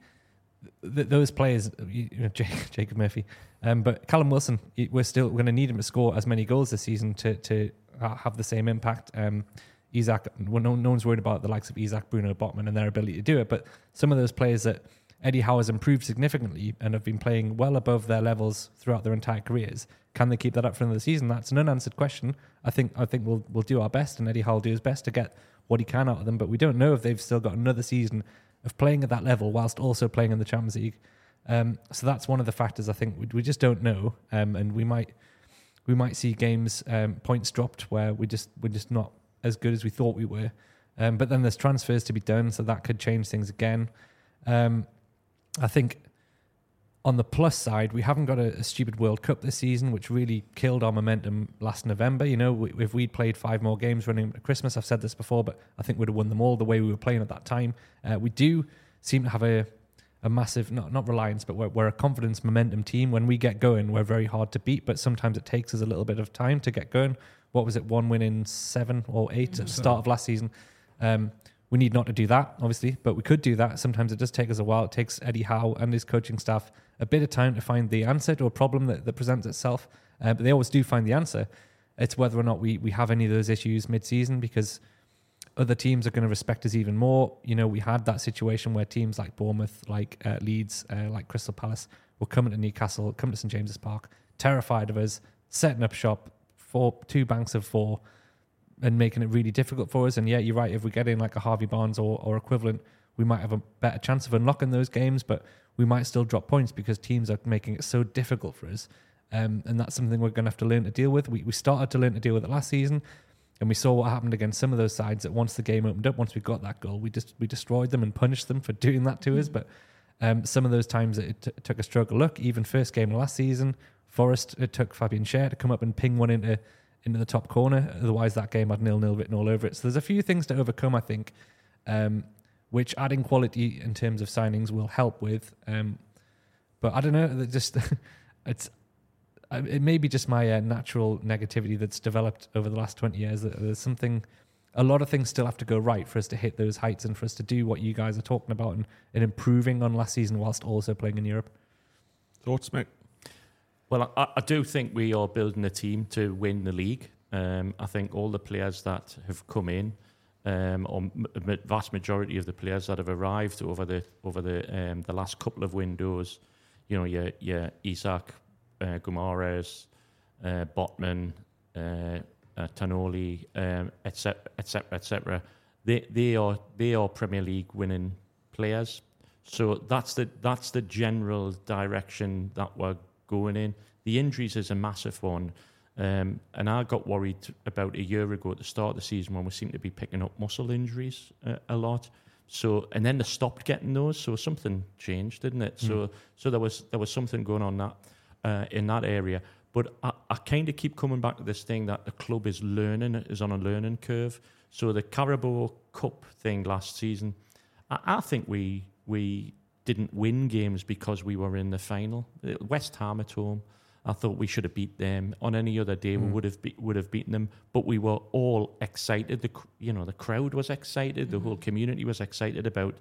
th those players, you you know, Jake, Jacob Murphy, um, but Callum Wilson, we're still going to need him to score as many goals this season to to have the same impact. Um, Isak, well, no, no one's worried about the likes of Isak, Bruno, Botman, and their ability to do it, but some of those players that Eddie Howe has improved significantly and have been playing well above their levels throughout their entire careers. Can they keep that up for another season? That's an unanswered question. I think I think we'll we'll do our best, and Eddie Howe will do his best to get what he can out of them. But we don't know if they've still got another season of playing at that level whilst also playing in the Champions League. Um, so that's one of the factors I think we, we just don't know, um, and we might we might see games um, points dropped where we just we're just not as good as we thought we were. Um, but then there's transfers to be done, so that could change things again. Um, I think on the plus side, we haven't got a, a stupid World Cup this season, which really killed our momentum last November. You know, we, if we'd played five more games running to Christmas, I've said this before, but I think we'd have won them all the way we were playing at that time. Uh, we do seem to have a a massive not not reliance, but we're, we're a confidence momentum team. When we get going, we're very hard to beat, but sometimes it takes us a little bit of time to get going. What was it? One win in seven or eight at the start of last season. Um, We need not to do that, obviously, but we could do that. Sometimes it does take us a while. It takes Eddie Howe and his coaching staff a bit of time to find the answer to a problem that, that presents itself. Uh, but they always do find the answer. It's whether or not we, we have any of those issues mid season because other teams are going to respect us even more. You know, we had that situation where teams like Bournemouth, like uh, Leeds, uh, like Crystal Palace were coming to Newcastle, coming to St James's Park, terrified of us, setting up shop, four, two banks of four, and making it really difficult for us. And yeah, you're right. If we get in like a Harvey Barnes or, or equivalent, we might have a better chance of unlocking those games, but we might still drop points because teams are making it so difficult for us. Um, and that's something we're going to have to learn to deal with. We, we started to learn to deal with it last season, and we saw what happened against some of those sides that once the game opened up, once we got that goal, we just we destroyed them and punished them for doing that to us. But um, some of those times it, t- took a struggle. Look, even first game last season, Forest it took Fabian Schär to come up and ping one into into the top corner. Otherwise, that game had nil nil written all over it. So there's a few things to overcome, I think, um, which adding quality in terms of signings will help with. Um, but I don't know. Just it's it may be just my uh, natural negativity that's developed over the last 20 years. that There's something, a lot of things still have to go right for us to hit those heights and for us to do what you guys are talking about and, and improving on last season whilst also playing in Europe. Thoughts, Mick? Well, I, I do think we are building a team to win the league. Um, I think all the players that have come in, um, or m- vast majority of the players that have arrived over the over the um, the last couple of windows, you know, your your Isak, uh, Guimaraes, uh, Botman, uh, uh, Tonali, etc., etc., etc. They they are they are Premier League winning players. So that's the that's the general direction that we're going in. The injuries is a massive one. Um, and I got worried about a year ago at the start of the season when we seemed to be picking up muscle injuries uh, a lot. So and then they stopped getting those. So something changed, didn't it? Mm. So so there was there was something going on that uh, in that area. But I, I kind of keep coming back to this thing that the club is learning, is on a learning curve. So the Carabao Cup thing last season, I, I think we we didn't win games because we were in the final. Uh, West Ham at home, I thought we should have beat them. On any other day, mm. we would have be, would have beaten them. But we were all excited. The you know the crowd was excited. The mm. whole community was excited about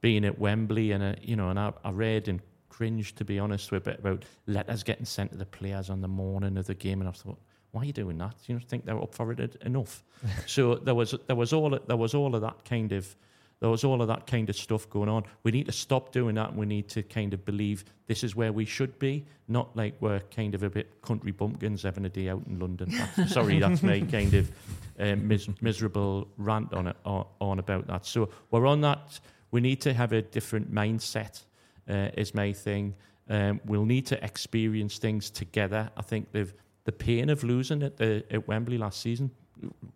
being at Wembley. And uh, you know, and I, I read and cringe, to be honest, with it about letters getting sent to the players on the morning of the game, and I thought, why are you doing that? You don't think they're up for it enough? so there was there was all there was all of that kind of there was all of that kind of stuff going on. We need to stop doing that. and We need to kind of believe this is where we should be, not like we're kind of a bit country bumpkins having a day out in London. That's, sorry, that's my kind of uh, mis- miserable rant on it on, on about that. So we're on that. We need to have a different mindset uh, is my thing. Um, we'll need to experience things together. I think the the pain of losing at the at Wembley last season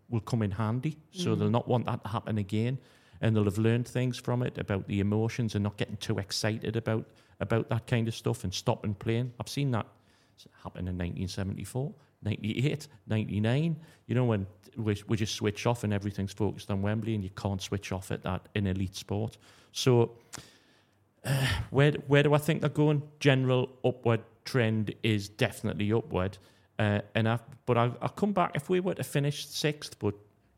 will come in handy. So mm. they'll not want that to happen again, and they'll have learned things from it about the emotions and not getting too excited about about that kind of stuff and stopping playing. I've seen that happen in 1974. 98, 99, you know, when we, we just switch off and everything's focused on Wembley and you can't switch off at that in elite sport. So uh, where where do I think they're going? General upward trend is definitely upward. Uh, and I, but I, I'll come back if we were to finish sixth, but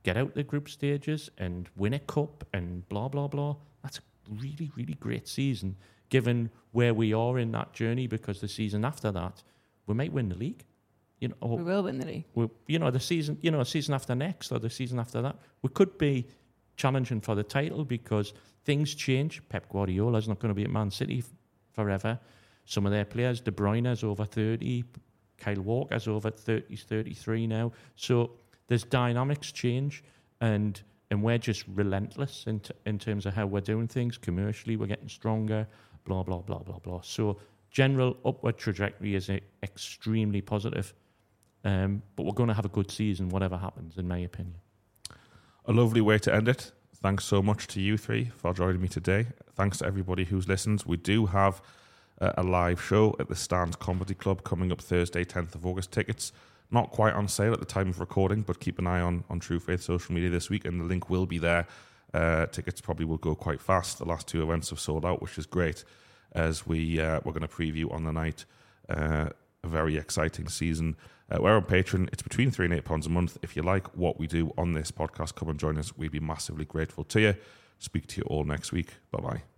get out the group stages and win a cup and blah blah blah. That's a really really great season, given where we are in that journey. Because the season after that, we might win the league. You know, we will win the league. We, you know, the season, you know, season after next or the season after that, we could be challenging for the title because things change. Pep Guardiola is not going to be at Man City f- forever. Some of their players, De Bruyne is over 30, Kyle Walker's over 30, 33 now. So there's dynamics change and and we're just relentless in, t- in terms of how we're doing things. Commercially, we're getting stronger, blah, blah, blah, blah, blah. So general upward trajectory is a, extremely positive. Um, but we're going to have a good season, whatever happens, in my opinion. A lovely way to end it. Thanks so much to you three for joining me today. Thanks to everybody who's listened. We do have uh, a live show at the Stand Comedy Club coming up Thursday, 10th of August. Tickets not quite on sale at the time of recording, but keep an eye on, on True Faith social media this week, and the link will be there. Uh, tickets probably will go quite fast. The last two events have sold out, which is great, as we, uh, we're going to preview on the night uh, a very exciting season. Uh, we're on Patreon. It's between three and eight pounds a month. If you like what we do on this podcast, come and join us. We'd be massively grateful to you. Speak to you all next week. Bye bye.